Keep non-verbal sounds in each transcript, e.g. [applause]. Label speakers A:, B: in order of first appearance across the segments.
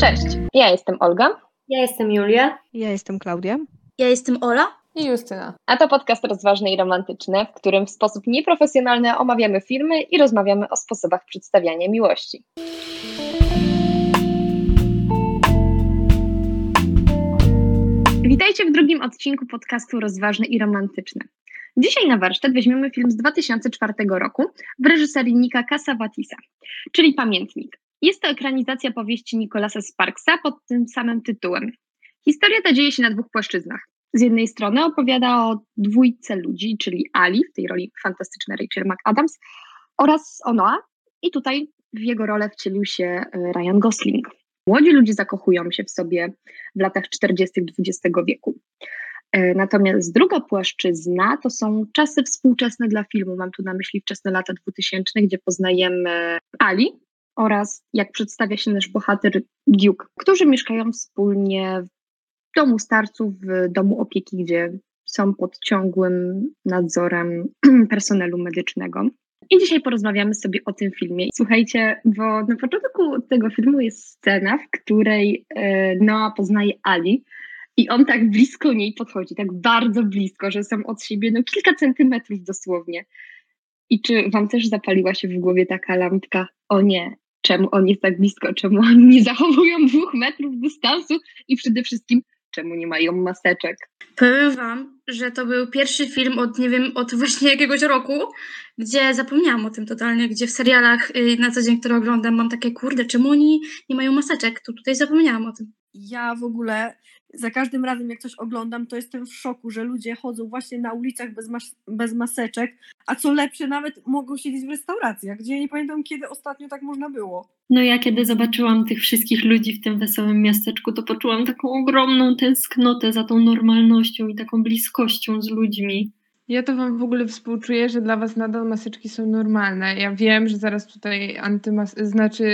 A: Cześć, ja jestem Olga.
B: Ja jestem Julia.
C: Ja jestem Klaudia.
D: Ja jestem Ola.
E: I Justyna.
A: A to podcast rozważny i romantyczny, w którym w sposób nieprofesjonalny omawiamy filmy i rozmawiamy o sposobach przedstawiania miłości. Witajcie w drugim odcinku podcastu Rozważny i Romantyczny. Dzisiaj na warsztat weźmiemy film z 2004 roku w reżyserii Nika Cassavatisa, czyli Pamiętnik. Jest to ekranizacja powieści Nicolasa Sparksa pod tym samym tytułem. Historia ta dzieje się na dwóch płaszczyznach. Z jednej strony opowiada o dwójce ludzi, czyli Ali, w tej roli fantastyczna Rachel McAdams, oraz Onoa, i tutaj w jego rolę wcielił się e, Ryan Gosling. Młodzi ludzie zakochują się w sobie w latach 40. XX wieku. E, natomiast druga płaszczyzna to są czasy współczesne dla filmu. Mam tu na myśli wczesne lata 2000, gdzie poznajemy Ali oraz jak przedstawia się nasz bohater Duke, którzy mieszkają wspólnie w domu starców, w domu opieki, gdzie są pod ciągłym nadzorem [clears throat] personelu medycznego. I dzisiaj porozmawiamy sobie o tym filmie. Słuchajcie, bo na początku tego filmu jest scena, w której e, Noah poznaje Ali i on tak blisko niej podchodzi, tak bardzo blisko, że są od siebie no kilka centymetrów dosłownie. I czy wam też zapaliła się w głowie taka lampka? O nie, czemu on jest tak blisko, czemu oni nie [laughs] zachowują dwóch metrów dystansu i przede wszystkim czemu nie mają maseczek.
D: Powiem wam, że to był pierwszy film od, nie wiem, od właśnie jakiegoś roku, gdzie zapomniałam o tym totalnie, gdzie w serialach y, na co dzień, które oglądam, mam takie, kurde, czemu oni nie mają maseczek? To tutaj zapomniałam o tym.
C: Ja w ogóle za każdym razem, jak coś oglądam, to jestem w szoku, że ludzie chodzą właśnie na ulicach bez, mas bez maseczek, a co lepsze, nawet mogą siedzieć w restauracjach, gdzie nie pamiętam, kiedy ostatnio tak można było.
B: No ja kiedy zobaczyłam tych wszystkich ludzi w tym wesołym miasteczku, to poczułam taką ogromną tęsknotę za tą normalnością i taką bliskością z ludźmi.
E: Ja to wam w ogóle współczuję, że dla was nadal maseczki są normalne. Ja wiem, że zaraz tutaj antymas... znaczy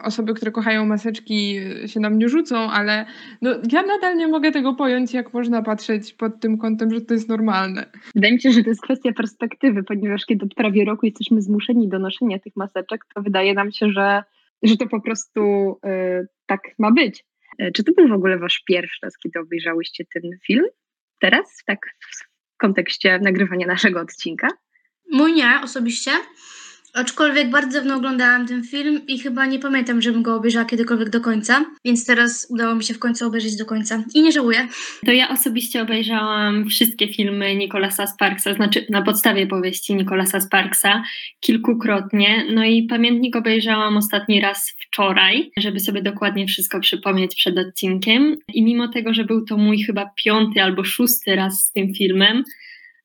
E: osoby, które kochają maseczki się na mnie rzucą, ale no, ja nadal nie mogę tego pojąć, jak można patrzeć pod tym kątem, że to jest normalne.
A: Wydaje mi się, że to jest kwestia perspektywy, ponieważ kiedy od prawie roku jesteśmy zmuszeni do noszenia tych maseczek, to wydaje nam się, że, że to po prostu y, tak ma być. Y, czy to był w ogóle wasz pierwszy raz, kiedy obejrzałyście ten film? Teraz? Tak kontekście nagrywania naszego odcinka?
D: Mój nie, osobiście. Aczkolwiek bardzo dawno oglądałam ten film i chyba nie pamiętam, żebym go obejrzała kiedykolwiek do końca, więc teraz udało mi się w końcu obejrzeć do końca i nie żałuję.
B: To ja osobiście obejrzałam wszystkie filmy Nicolasa Sparksa, znaczy na podstawie powieści Nicolasa Sparksa kilkukrotnie. No i pamiętnik obejrzałam ostatni raz wczoraj, żeby sobie dokładnie wszystko przypomnieć przed odcinkiem. I mimo tego, że był to mój chyba piąty albo szósty raz z tym filmem,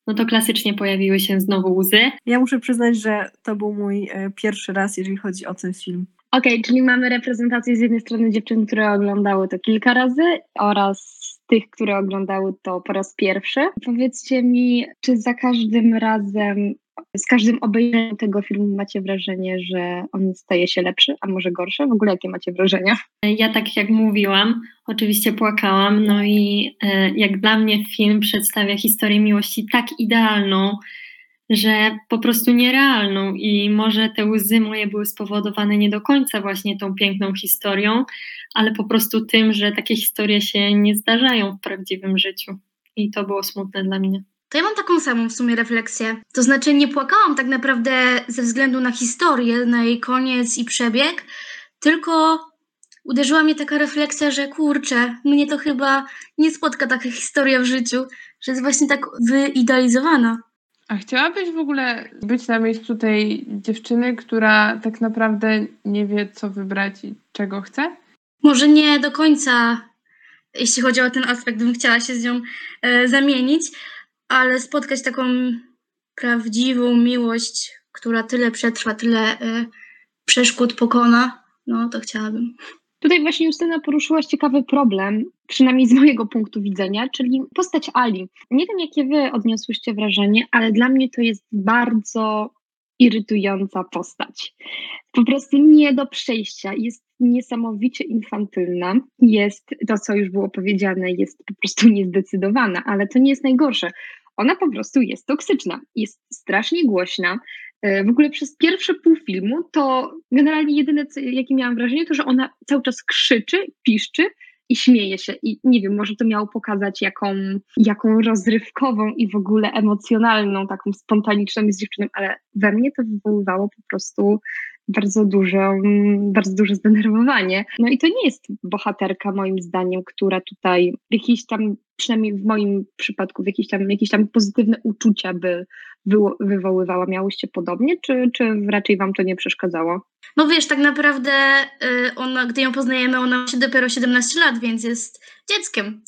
B: no to klasycznie pojawiły się znowu łzy.
C: Ja muszę przyznać, że to był mój e, pierwszy raz, jeżeli chodzi o ten film.
A: Okej, okay, czyli mamy reprezentację z jednej strony dziewczyn, które oglądały to kilka razy oraz tych, które oglądały to po raz pierwszy. Powiedzcie mi, czy za każdym razem z każdym obejrzeniem tego filmu macie wrażenie, że on staje się lepszy, a może gorszy? W ogóle jakie macie wrażenia?
B: Ja tak jak mówiłam, oczywiście płakałam, no i e, jak dla mnie film przedstawia historię miłości tak idealną, że po prostu nierealną i może te łzy moje były spowodowane nie do końca właśnie tą piękną historią, ale po prostu tym, że takie historie się nie zdarzają w prawdziwym życiu. I to było smutne dla mnie.
D: To ja mam taką samą w sumie refleksję. To znaczy, nie płakałam tak naprawdę ze względu na historię, na jej koniec i przebieg, tylko uderzyła mnie taka refleksja, że kurczę, mnie to chyba nie spotka taka historia w życiu, że jest właśnie tak wyidealizowana.
E: A chciałabyś w ogóle być na miejscu tej dziewczyny, która tak naprawdę nie wie, co wybrać i czego chce?
D: Może nie do końca, jeśli chodzi o ten aspekt, bym chciała się z nią e, zamienić, ale spotkać taką prawdziwą miłość, która tyle przetrwa, tyle y, przeszkód pokona, no to chciałabym.
A: Tutaj właśnie Justyna poruszyłaś ciekawy problem, przynajmniej z mojego punktu widzenia, czyli postać Ali. Nie wiem, jakie wy odniosłyście wrażenie, ale dla mnie to jest bardzo irytująca postać. Po prostu nie do przejścia. Jest niesamowicie infantylna. Jest to, co już było powiedziane, jest po prostu niezdecydowana, ale to nie jest najgorsze ona po prostu jest toksyczna, jest strasznie głośna, E, w ogóle przez pierwsze pół filmu to generalnie jedyne, jakie miałam wrażenie, to że ona cały czas krzyczy, piszczy i śmieje się. I nie wiem, może to miało pokazać, jaką, jaką rozrywkową i w ogóle emocjonalną, taką spontaniczną jest dziewczyną, ale we mnie to wywoływało po prostu bardzo duże, bardzo duże zdenerwowanie. No i to nie jest bohaterka, moim zdaniem, która tutaj w jakiejś tam, przynajmniej w moim przypadku, w jakieś tam, jakieś tam pozytywne uczucia by wywoływała. Miałyście podobnie, czy, czy raczej wam to nie przeszkadzało?
D: No wiesz, tak naprawdę y, ona, gdy ją poznajemy, ona ma dopiero 17 lat, więc jest dzieckiem.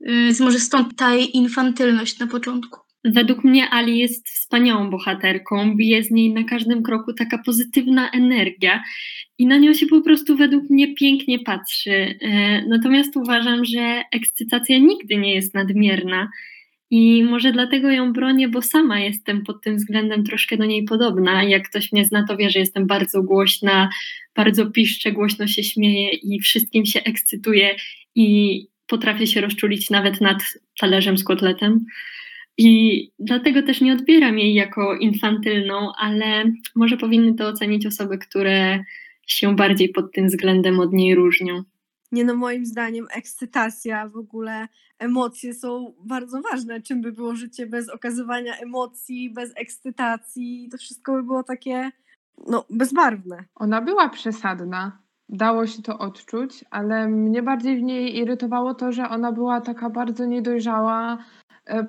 D: Y, więc może stąd ta infantylność na początku.
B: Według mnie Ali jest wspaniałą bohaterką, bije z niej na każdym kroku taka pozytywna energia i na nią się po prostu według mnie pięknie patrzy. E, natomiast uważam, że ekscytacja nigdy nie jest nadmierna i może dlatego ją bronię, bo sama jestem pod tym względem troszkę do niej podobna. Jak ktoś mnie zna, to wie, że jestem bardzo głośna, bardzo piszczę, głośno się śmieję i wszystkim się ekscytuję i potrafię się rozczulić nawet nad talerzem z kotletem. I dlatego też nie odbieram jej jako infantylną, ale może powinny to ocenić osoby, które się bardziej pod tym względem od niej różnią.
C: Nie no, moim zdaniem ekscytacja, w ogóle emocje są bardzo ważne. Czym by było życie bez okazywania emocji, bez ekscytacji? To wszystko by było takie, no, bezbarwne.
E: Ona była przesadna. Dało się to odczuć, ale mnie bardziej w niej irytowało to, że ona była taka bardzo niedojrzała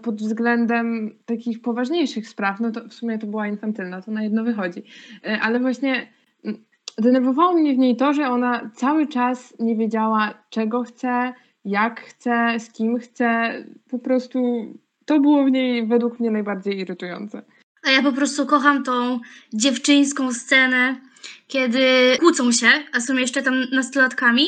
E: pod względem takich poważniejszych spraw. No to w sumie to była infantylna, to na jedno wychodzi. E, ale właśnie denerwowało mnie w niej to, że ona cały czas nie wiedziała, czego chce, jak chce, z kim chce. Po prostu to było w niej według mnie najbardziej irytujące.
D: A ja po prostu kocham tą dziewczyńską scenę, kiedy kłócą się, a są jeszcze tam nastolatkami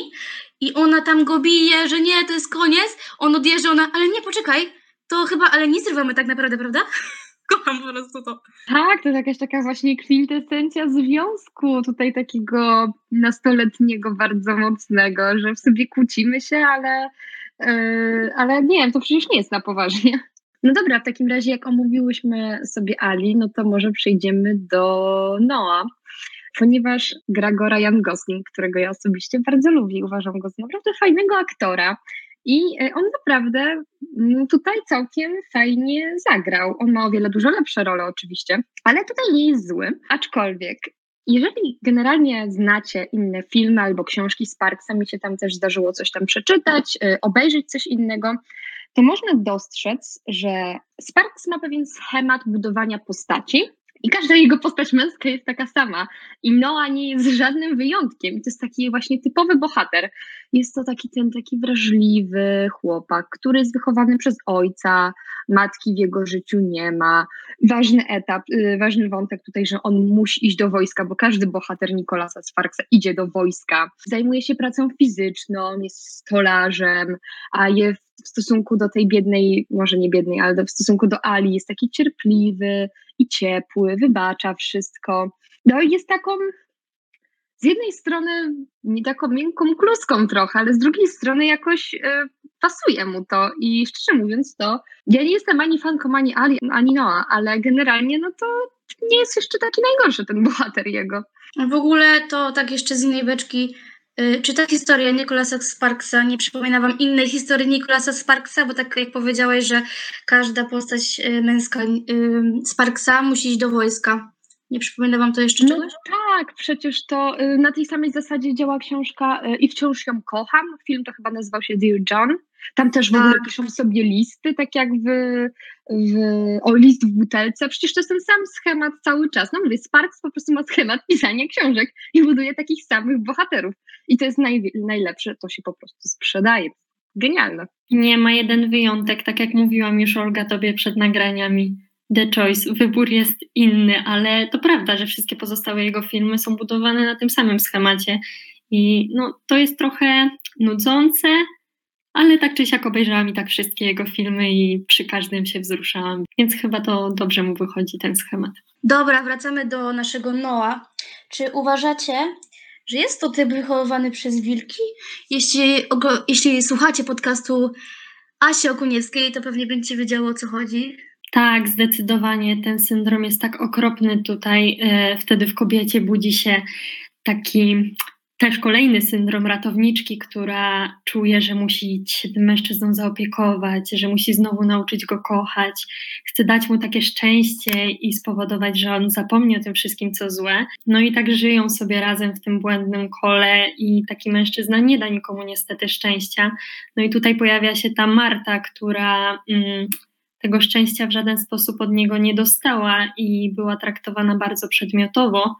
D: i ona tam go bije, że nie, to jest koniec, on odjeżdża, ona, ale nie, poczekaj, to chyba, ale nie zrywamy tak naprawdę, prawda? [laughs] kocham po prostu to.
A: Tak, to jest jakaś taka właśnie kwintesencja związku tutaj takiego nastoletniego, bardzo mocnego, że w sobie kłócimy się, ale, yy, ale nie wiem, to przecież nie jest na poważnie. No dobra, w takim razie jak omówiłyśmy sobie Ali, no to może przejdziemy do Noa, ponieważ gra go Ryan Gosling, którego ja osobiście bardzo lubię, uważam go za naprawdę fajnego aktora. I e, on naprawdę tutaj całkiem fajnie zagrał. On ma o wiele dużo lepsze role oczywiście, ale tutaj nie jest zły. Aczkolwiek jeżeli generalnie znacie inne filmy albo książki z Parksa, mi się tam też zdarzyło coś tam przeczytać, e, obejrzeć coś innego, to można dostrzec, że Sparks ma pewien schemat budowania postaci, i każda jego postać męska jest taka sama. I Noah nie jest żadnym wyjątkiem. I to jest taki właśnie typowy bohater. Jest to taki ten taki wrażliwy chłopak, który jest wychowany przez ojca, matki w jego życiu nie ma. Ważny etap, yy, ważny wątek tutaj, że on musi iść do wojska, bo każdy bohater Nikolasa Sparksa idzie do wojska. Zajmuje się pracą fizyczną, jest stolarzem, a jest w stosunku do tej biednej, może nie biednej, ale w stosunku do Ali jest taki cierpliwy i ciepły, wybacza wszystko. No i jest taką z jednej strony nie taką miękką kluską trochę, ale z drugiej strony jakoś y, pasuje mu to i szczerze mówiąc to, ja nie jestem ani fanką ani Ali, ani Noa, ale generalnie no to nie jest jeszcze taki najgorszy ten bohater jego.
D: W ogóle to tak jeszcze z innej beczki, czy ta historia Nikolasa Sparksa nie przypomina Wam innej historii Nikolasa Sparksa? Bo tak jak powiedziałeś, że każda postać y, męska y, Sparksa musi iść do wojska. Nie przypomina Wam to jeszcze no czegoś?
A: tak, przecież to na tej samej zasadzie działa książka i wciąż ją kocham. Film to chyba nazywał się Dear John. Tam też w ogóle tak. piszą sobie listy, tak jak w, w, o list w butelce. Przecież to jest ten sam schemat cały czas. No mówię, Sparks po prostu ma schemat pisania książek i buduje takich samych bohaterów. I to jest naj, najlepsze, to się po prostu sprzedaje. Genialne.
B: Nie ma jeden wyjątek, tak jak mówiłam już Olga tobie przed nagraniami. The Choice, wybór jest inny, ale to prawda, że wszystkie pozostałe jego filmy są budowane na tym samym schemacie. I no, to jest trochę nudzące, ale tak czy siak obejrzałam i tak wszystkie jego filmy i przy każdym się wzruszałam, więc chyba to dobrze mu wychodzi ten schemat.
D: Dobra, wracamy do naszego Noa. Czy uważacie, że jest to typ wychowywany przez wilki? Jeśli, jeśli słuchacie podcastu Asi Okuniewskiej, to pewnie będziecie wiedziały o co chodzi.
B: Tak, zdecydowanie ten syndrom jest tak okropny tutaj. E, wtedy w kobiecie budzi się taki też kolejny syndrom ratowniczki, która czuje, że musi się tym mężczyzną zaopiekować, że musi znowu nauczyć go kochać, chce dać mu takie szczęście i spowodować, że on zapomni o tym wszystkim, co złe. No i tak żyją sobie razem w tym błędnym kole i taki mężczyzna nie da nikomu niestety szczęścia. No i tutaj pojawia się ta Marta, która mm, tego szczęścia w żaden sposób od niego nie dostała i była traktowana bardzo przedmiotowo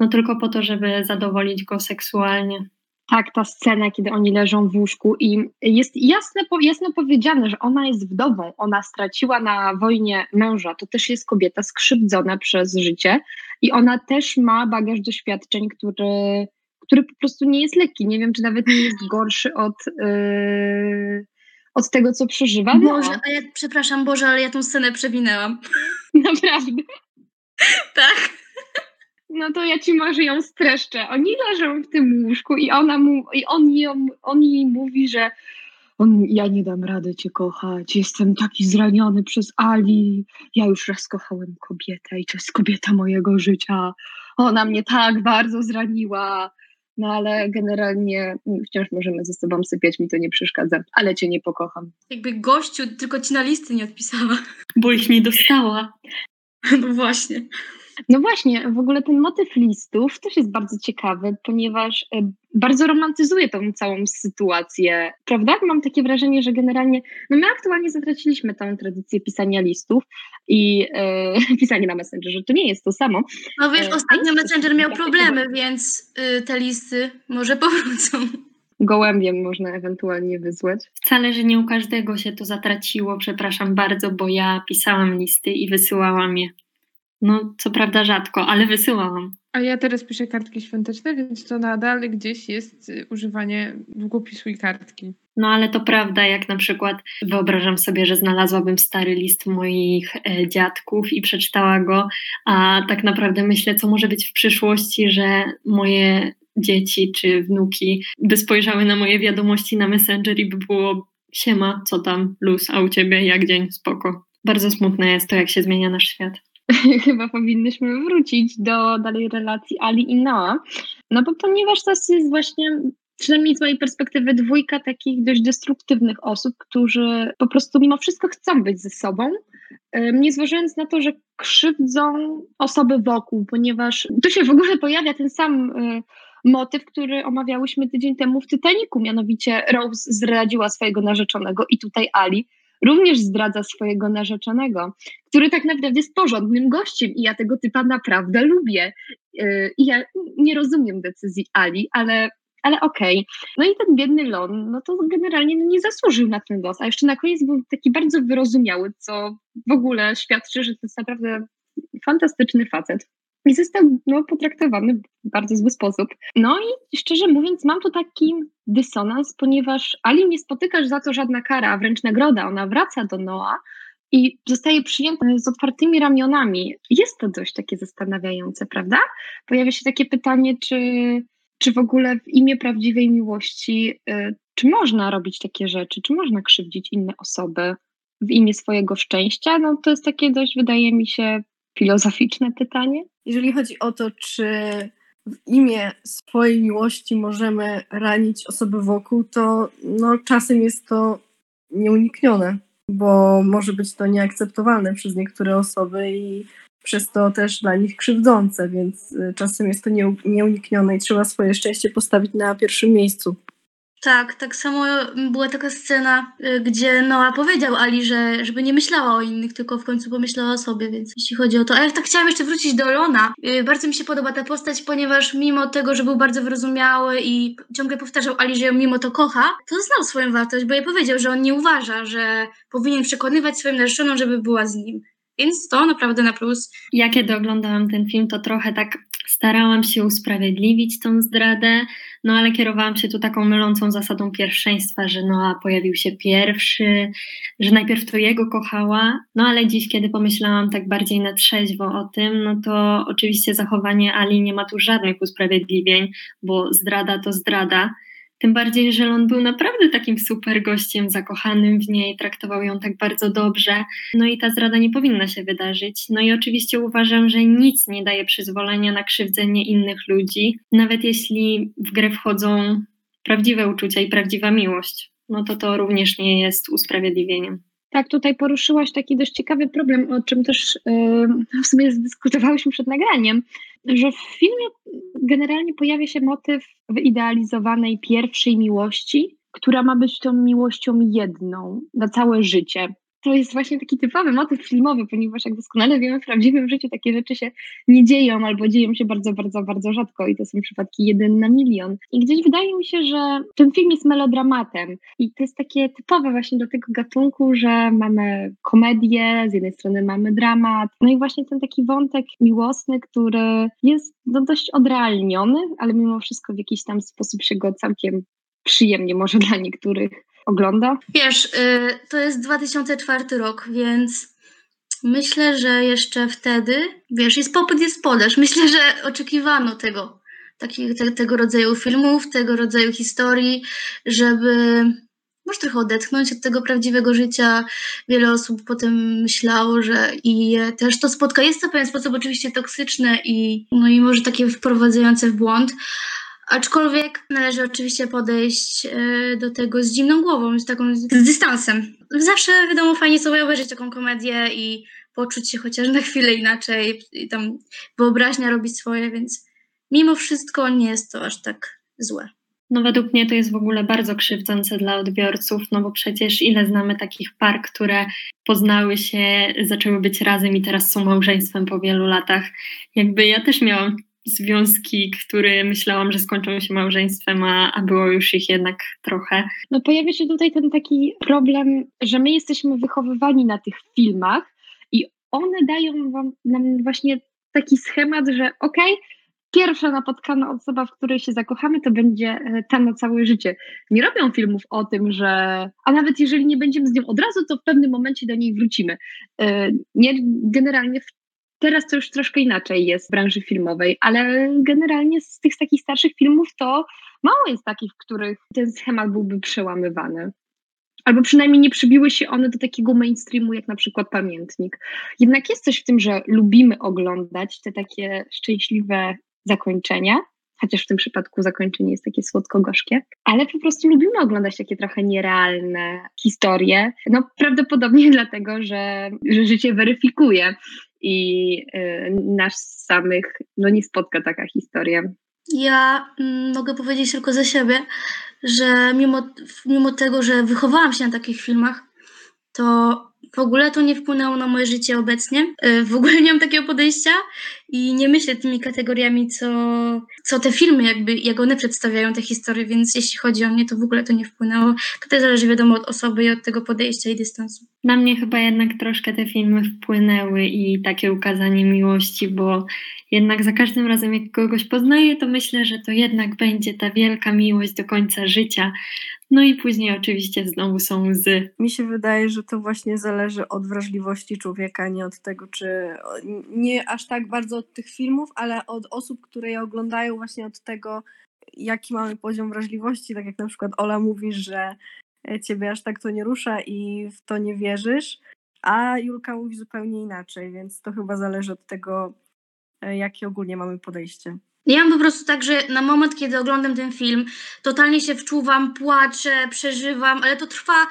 B: no tylko po to, żeby zadowolić go seksualnie.
A: Tak, ta scena, kiedy oni leżą w łóżku i jest jasne, jasno powiedziane, że ona jest wdową, ona straciła na wojnie męża, to też jest kobieta skrzywdzona przez życie i ona też ma bagaż doświadczeń, który, który po prostu nie jest lekki. Nie wiem, czy nawet nie jest gorszy od, yy, od tego, co przeżywa.
D: No. Boże, a ja, przepraszam, Boże, ale ja tą scenę przewinęłam. [laughs]
A: Naprawdę.
D: tak
A: no to ja ci może ją streszczę. Oni leżą w tym łóżku i ona mu, i on, ją, on jej mówi, że on, ja nie dam rady cię kochać, jestem taki zraniony przez Ali, ja już raz kochałem kobietę i to jest kobieta mojego życia, ona mnie tak bardzo zraniła, no ale generalnie wciąż możemy ze sobą sypiać, mi to nie przeszkadza, ale cię nie pokocham.
D: Jakby gościu, tylko ci na listy nie odpisała.
B: Bo ich nie dostała. [laughs]
D: No właśnie.
A: No właśnie, w ogóle ten motyw listów też jest bardzo ciekawy, ponieważ e, bardzo romantyzuje tą całą sytuację, prawda? Mam takie wrażenie, że generalnie no my aktualnie zatraciliśmy tę tradycję pisania listów i e, [laughs] pisania na Messengerze. To nie jest to samo.
D: No wiesz, e, ostatnio Messenger miał problemy, więc y, te listy może [laughs] powrócą.
A: Gołębiem można ewentualnie wyzwać.
B: Wcale, że nie u każdego się to zatraciło, przepraszam bardzo, bo ja pisałam listy i wysyłałam je. No, co prawda rzadko, ale wysyłałam.
E: A ja teraz piszę kartki świąteczne, więc to nadal gdzieś jest y, używanie długopisu i kartki.
B: No ale to prawda, jak na przykład wyobrażam sobie, że znalazłabym stary list moich e, dziadków i przeczytała go, a tak naprawdę myślę, co może być w przyszłości, że moje dzieci czy wnuki by spojrzały na moje wiadomości na Messenger i by było siema, co tam, luz, a u ciebie jak dzień, spoko. Bardzo smutne jest to, jak się zmienia nasz świat. [laughs]
A: chyba powinnyśmy wrócić do dalej relacji Ali i Noa. No bo ponieważ to jest właśnie przynajmniej z mojej perspektywy, dwójka takich dość destruktywnych osób, którzy po prostu mimo wszystko chcą być ze sobą, nie zważając na to, że krzywdzą osoby wokół, ponieważ tu się w ogóle pojawia ten sam motyw, który omawiałyśmy tydzień temu w Titaniku, mianowicie Rose zdradziła swojego narzeczonego i tutaj Ali również zdradza swojego narzeczonego, który tak naprawdę jest porządnym gościem i ja tego typa naprawdę lubię. Yy, I ja nie rozumiem decyzji Ali, ale ale okej. Okay. No i ten biedny Lon, no to generalnie no nie zasłużył na ten los, a jeszcze na koniec był taki bardzo wyrozumiały, co w ogóle świadczy, że to jest naprawdę fantastyczny facet i został no, potraktowany w bardzo zły sposób. No i szczerze mówiąc, mam tu taki dysonans, ponieważ Ali nie spotykasz za to żadna kara, a wręcz nagroda. Ona wraca do Noa i zostaje przyjęta z otwartymi ramionami. Jest to dość takie zastanawiające, prawda? Pojawia się takie pytanie, czy, czy w ogóle w imię prawdziwej miłości, y, czy można robić takie rzeczy, czy można krzywdzić inne osoby w imię swojego szczęścia? No to jest takie dość, wydaje mi się, filozoficzne pytanie.
C: Jeżeli chodzi o to, czy w imię swojej miłości możemy ranić osoby wokół, to no, czasem jest to nieuniknione, bo może być to nieakceptowalne przez niektóre osoby i przez to też dla nich krzywdzące, więc y, czasem jest to nieuniknione i trzeba swoje szczęście postawić na pierwszym miejscu.
D: Tak, tak samo była taka scena, y, gdzie Noah powiedział Ali, że żeby nie myślała o innych, tylko w końcu pomyślała o sobie, więc jeśli chodzi o to. A ja tak chciałam jeszcze wrócić do Lona. Y, bardzo mi się podoba ta postać, ponieważ mimo tego, że był bardzo wyrozumiały i ciągle powtarzał Ali, że ją mimo to kocha, to znał swoją wartość, bo jej powiedział, że on nie uważa, że powinien przekonywać swoim narzeczoną, żeby była z nim. Więc to naprawdę na plus.
B: Ja kiedy oglądałam ten film, to trochę tak starałam się usprawiedliwić tą zdradę, no ale kierowałam się tu taką mylącą zasadą pierwszeństwa, że Noa pojawił się pierwszy, że najpierw to jego kochała, no ale dziś, kiedy pomyślałam tak bardziej na trzeźwo o tym, no to oczywiście zachowanie Ali nie ma tu żadnych usprawiedliwień, bo zdrada to zdrada. Tym bardziej, że on był naprawdę takim super gościem, zakochanym w niej, traktował ją tak bardzo dobrze. No i ta zdrada nie powinna się wydarzyć. No i oczywiście uważam, że nic nie daje przyzwolenia na krzywdzenie innych ludzi, nawet jeśli w grę wchodzą prawdziwe uczucia i prawdziwa miłość. No to to również nie jest usprawiedliwieniem.
A: Tak, tutaj poruszyłaś taki dość ciekawy problem, o czym też yy, w sumie zdyskutowałyśmy przed nagraniem, że w filmie generalnie pojawia się motyw wyidealizowanej pierwszej miłości, która ma być tą miłością jedną na całe życie to jest właśnie taki typowy motyw filmowy, ponieważ jak doskonale wiemy, w prawdziwym życiu takie rzeczy się nie dzieją albo dzieją się bardzo, bardzo, bardzo rzadko i to są przypadki jeden na milion. I gdzieś wydaje mi się, że ten film jest melodramatem i to jest takie typowe właśnie do tego gatunku, że mamy komedię, z jednej strony mamy dramat, no i właśnie ten taki wątek miłosny, który jest no, dość odrealniony, ale mimo wszystko w jakiś tam sposób się go całkiem przyjemnie może dla niektórych ogląda?
D: Wiesz, y, to jest 2004 rok, więc myślę, że jeszcze wtedy, wiesz, jest popyt, jest podaż. [laughs] Myślę, że oczekiwano tego, takich, te, tego rodzaju filmów, tego rodzaju historii, żeby może trochę odetchnąć od tego prawdziwego życia. Wiele osób potem myślało, że i też to spotka. Jest to w pewien sposób oczywiście toksyczne i, no i może takie wprowadzające w błąd, Aczkolwiek należy oczywiście podejść e, do tego z zimną głową, z taką z dystansem. Zawsze wiadomo, fajnie sobie obejrzeć taką komedię i poczuć się chociaż na chwilę inaczej i tam wyobraźnia robić swoje, więc mimo wszystko nie jest to aż tak złe.
B: No według mnie to jest w ogóle bardzo krzywdzące dla odbiorców, no bo przecież ile znamy takich par, które poznały się, zaczęły być razem i teraz są małżeństwem po wielu latach. Jakby ja też miałam związki, które myślałam, że skończą się małżeństwem, a, a było już ich jednak trochę.
A: No pojawia się tutaj ten taki problem, że my jesteśmy wychowywani na tych filmach i one dają wam, nam właśnie taki schemat, że okej, okay, pierwsza napotkana osoba, w której się zakochamy, to będzie e, ta na całe życie. Nie robią filmów o tym, że. A nawet jeżeli nie będziemy z nią od razu, to w pewnym momencie do niej wrócimy. E, nie, generalnie Teraz to już troszkę inaczej jest w branży filmowej, ale generalnie z tych takich starszych filmów to mało jest takich, w których ten schemat byłby przełamywany. Albo przynajmniej nie przybiły się one do takiego mainstreamu, jak na przykład pamiętnik. Jednak jest coś w tym, że lubimy oglądać te takie szczęśliwe zakończenia, chociaż w tym przypadku zakończenie jest takie słodko-gorzkie, ale po prostu lubimy oglądać takie trochę nierealne historie. No prawdopodobnie [laughs] dlatego, że, że życie weryfikuje i y, nas samych no, nie spotka taka historia.
D: Ja mm, mogę powiedzieć tylko za siebie, że mimo, mimo tego, że wychowałam się na takich filmach, to w ogóle to nie wpłynęło na moje życie obecnie. E, w ogóle [laughs] nie mam takiego podejścia i nie myślę tymi kategoriami, co, co te filmy, jakby, jak one przedstawiają te historie, więc jeśli chodzi o mnie, to w ogóle to nie wpłynęło. To zależy wiadomo od osoby i od tego podejścia i dystansu.
B: Na mnie chyba jednak troszkę te filmy wpłynęły i takie ukazanie miłości, bo jednak za każdym razem, jak kogoś poznaję, to myślę, że to jednak będzie ta wielka miłość do końca życia. No i później oczywiście znowu są łzy.
C: Mi się wydaje, że to właśnie zależy od wrażliwości człowieka, nie od tego, czy nie aż tak bardzo od tych filmów, ale od osób, które je oglądają, właśnie od tego, jaki mamy poziom wrażliwości. Tak jak na przykład Ola mówi, że ciebie aż tak to nie rusza i w to nie wierzysz, a Julka mówi zupełnie inaczej, więc to chyba zależy od tego, jakie ogólnie mamy podejście.
D: Ja mam po prostu tak, że na moment, kiedy oglądam ten film, totalnie się wczuwam, płaczę, przeżywam, ale to trwa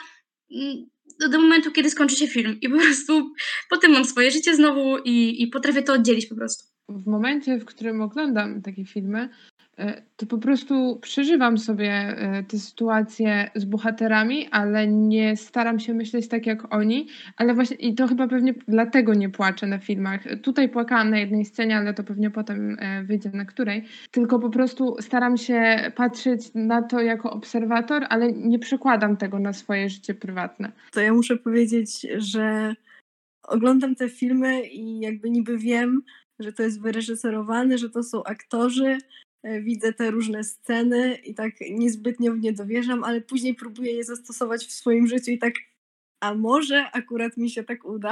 D: mm, do, momentu, kiedy skończy się film. I po prostu potem mam swoje życie znowu i, i potrafię to oddzielić po prostu.
E: W momencie, w którym oglądam takie filmy, to po prostu przeżywam sobie e, te sytuacje z bohaterami, ale nie staram się myśleć tak jak oni, ale właśnie i to chyba pewnie dlatego nie płaczę na filmach. Tutaj płakałam na jednej scenie, ale to pewnie potem e, wyjdzie na której. Tylko po prostu staram się patrzeć na to jako obserwator, ale nie przekładam tego na swoje życie prywatne.
C: To ja muszę powiedzieć, że oglądam te filmy i jakby niby wiem, że to jest wyreżyserowane, że to są aktorzy, E, widzę te różne sceny i tak niezbytnio w nie dowierzam, ale później próbuję je zastosować w swoim życiu i tak, a może akurat mi się tak uda.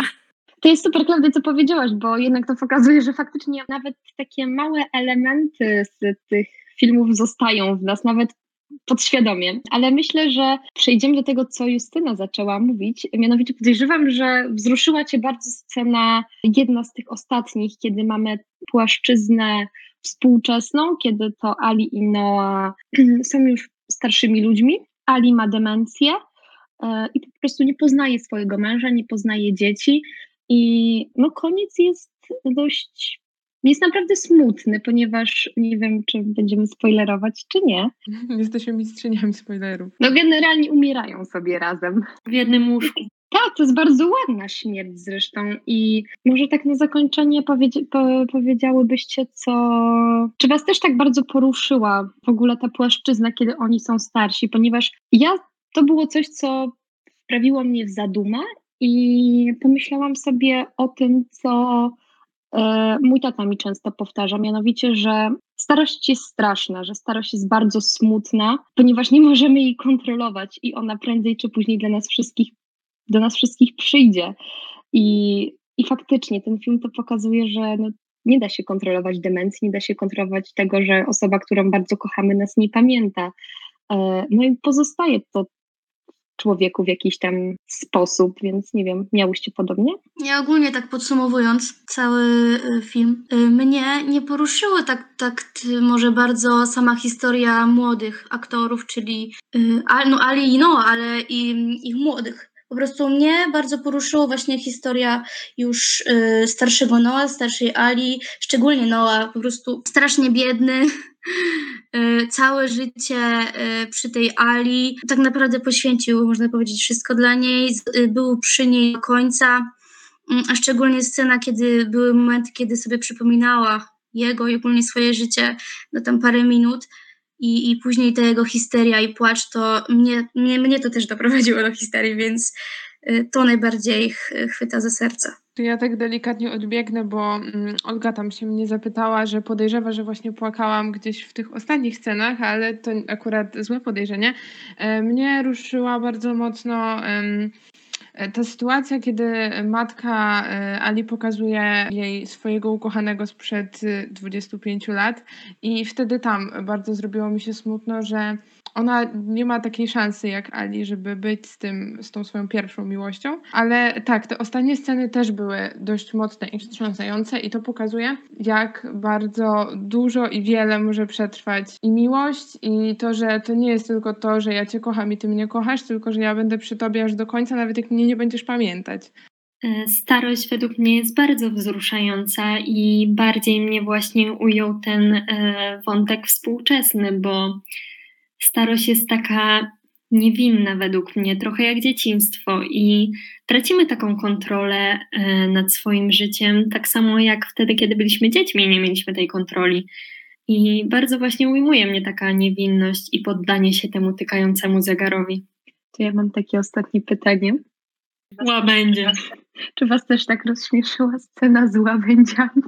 A: To jest super, Klaudia, co powiedziałaś, bo jednak to pokazuje, że faktycznie nawet takie małe elementy z tych filmów zostają w nas, nawet podświadomie, ale myślę, że przejdziemy do tego, co Justyna zaczęła mówić. Mianowicie podejrzewam, że wzruszyła Cię bardzo scena, jedna z tych ostatnich, kiedy mamy płaszczyznę współczesną, kiedy to Ali i Noah [clears throat] są już starszymi ludźmi. Ali ma demencję e, i po prostu nie poznaje swojego męża, nie poznaje dzieci. I no koniec jest dość jest naprawdę smutny, ponieważ nie wiem, czy będziemy spoilerować, czy nie. [laughs]
E: Jesteśmy mistrzyniami spoilerów.
A: No generalnie umierają sobie razem.
B: W jednym łóżku.
A: Tak, to jest bardzo ładna śmierć zresztą i może tak na zakończenie powiedzi po powiedziałybyście, co... Czy was też tak bardzo poruszyła w ogóle ta płaszczyzna, kiedy oni są starsi, ponieważ ja, to było coś, co wprawiło mnie w zadumę i pomyślałam sobie o tym, co E, mój tata mi często powtarza, mianowicie, że starość jest straszna, że starość jest bardzo smutna, ponieważ nie możemy jej kontrolować i ona prędzej czy później dla nas wszystkich, do nas wszystkich przyjdzie. I, i faktycznie ten film to pokazuje, że no, nie da się kontrolować demencji, nie da się kontrolować tego, że osoba, którą bardzo kochamy, nas nie pamięta. E, no i pozostaje to człowieku w jakiś tam sposób, więc nie wiem, miałyście podobnie?
D: Ja ogólnie tak podsumowując cały y, film, y, mnie nie poruszyło tak, tak może bardzo sama historia młodych aktorów, czyli y, no Ali i Noah, ale i ich młodych. Po prostu mnie bardzo poruszyło właśnie historia już starszego Noah, starszej Ali, szczególnie Noah, po prostu strasznie biedny, [laughs] Y, całe życie y, przy tej Ali. Tak naprawdę poświęcił, można powiedzieć, wszystko dla niej. Y, był przy niej do końca. Mm, a szczególnie scena, kiedy były momenty, kiedy sobie przypominała jego i ogólnie swoje życie, no tam parę minut. I, i później ta jego histeria i płacz, to mnie, mnie, mnie to też doprowadziło do histerii, więc to najbardziej chwyta za serce.
E: Ja tak delikatnie odbiegnę, bo mm, Olga tam się mnie zapytała, że podejrzewa, że właśnie płakałam gdzieś w tych ostatnich scenach, ale to akurat złe podejrzenie. E, mnie ruszyła bardzo mocno ta sytuacja, kiedy matka e, Ali pokazuje jej swojego ukochanego sprzed 25 lat i wtedy tam bardzo zrobiło mi się smutno, że ona nie ma takiej szansy jak Ali, żeby być z tym, z tą swoją pierwszą miłością, ale tak, te ostatnie sceny też były dość mocne i wstrząsające i to pokazuje, jak bardzo dużo i wiele może przetrwać i miłość i to, że to nie jest tylko to, że ja cię kocham i ty mnie kochasz, tylko że ja będę przy tobie aż do końca, nawet jak mnie nie będziesz pamiętać.
B: E, starość według mnie jest bardzo wzruszająca i bardziej mnie właśnie ujął ten e, wątek współczesny, bo starość jest taka niewinna według mnie, trochę jak dzieciństwo i tracimy taką kontrolę e, nad swoim życiem, tak samo jak wtedy, kiedy byliśmy dziećmi i nie mieliśmy tej kontroli. I bardzo właśnie ujmuje mnie taka niewinność i poddanie się temu tykającemu zegarowi.
A: To ja mam takie ostatnie pytanie.
B: Łabędzie.
A: Czy was też tak rozśmieszyła scena z łabędziami?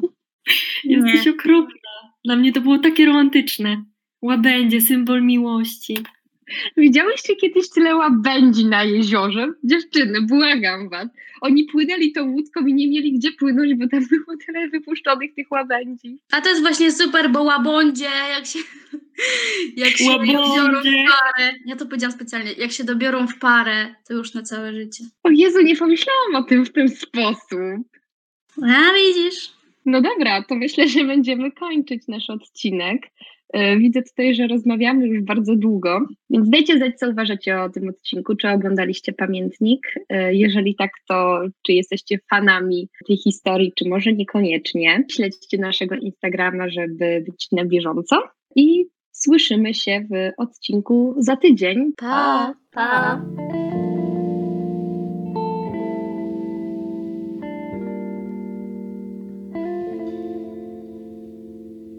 B: Jesteś okropna. Dla mnie to było takie romantyczne. Łabędzie, symbol miłości.
A: Widziałyście kiedyś tyle łabędzi na jeziorze? Dziewczyny, błagam was. Oni płynęli tą łódką i nie mieli gdzie płynąć, bo tam było tyle wypuszczonych tych łabędzi.
D: A to jest właśnie super, bo łabądzie, jak się, jak się dobiorą w parę, ja to powiedziałam specjalnie, jak się dobiorą w parę, to już na całe życie.
A: O Jezu, nie pomyślałam o tym w ten sposób.
D: A widzisz?
A: No dobra, to myślę, że będziemy kończyć nasz odcinek. E, widzę tutaj, że rozmawiamy już bardzo długo, więc dajcie znać, co uważacie o tym odcinku, czy oglądaliście pamiętnik. E, jeżeli tak, to czy jesteście fanami tej historii, czy może niekoniecznie. Śledźcie naszego Instagrama, żeby być na bieżąco i słyszymy się w odcinku za tydzień.
D: Pa, pa.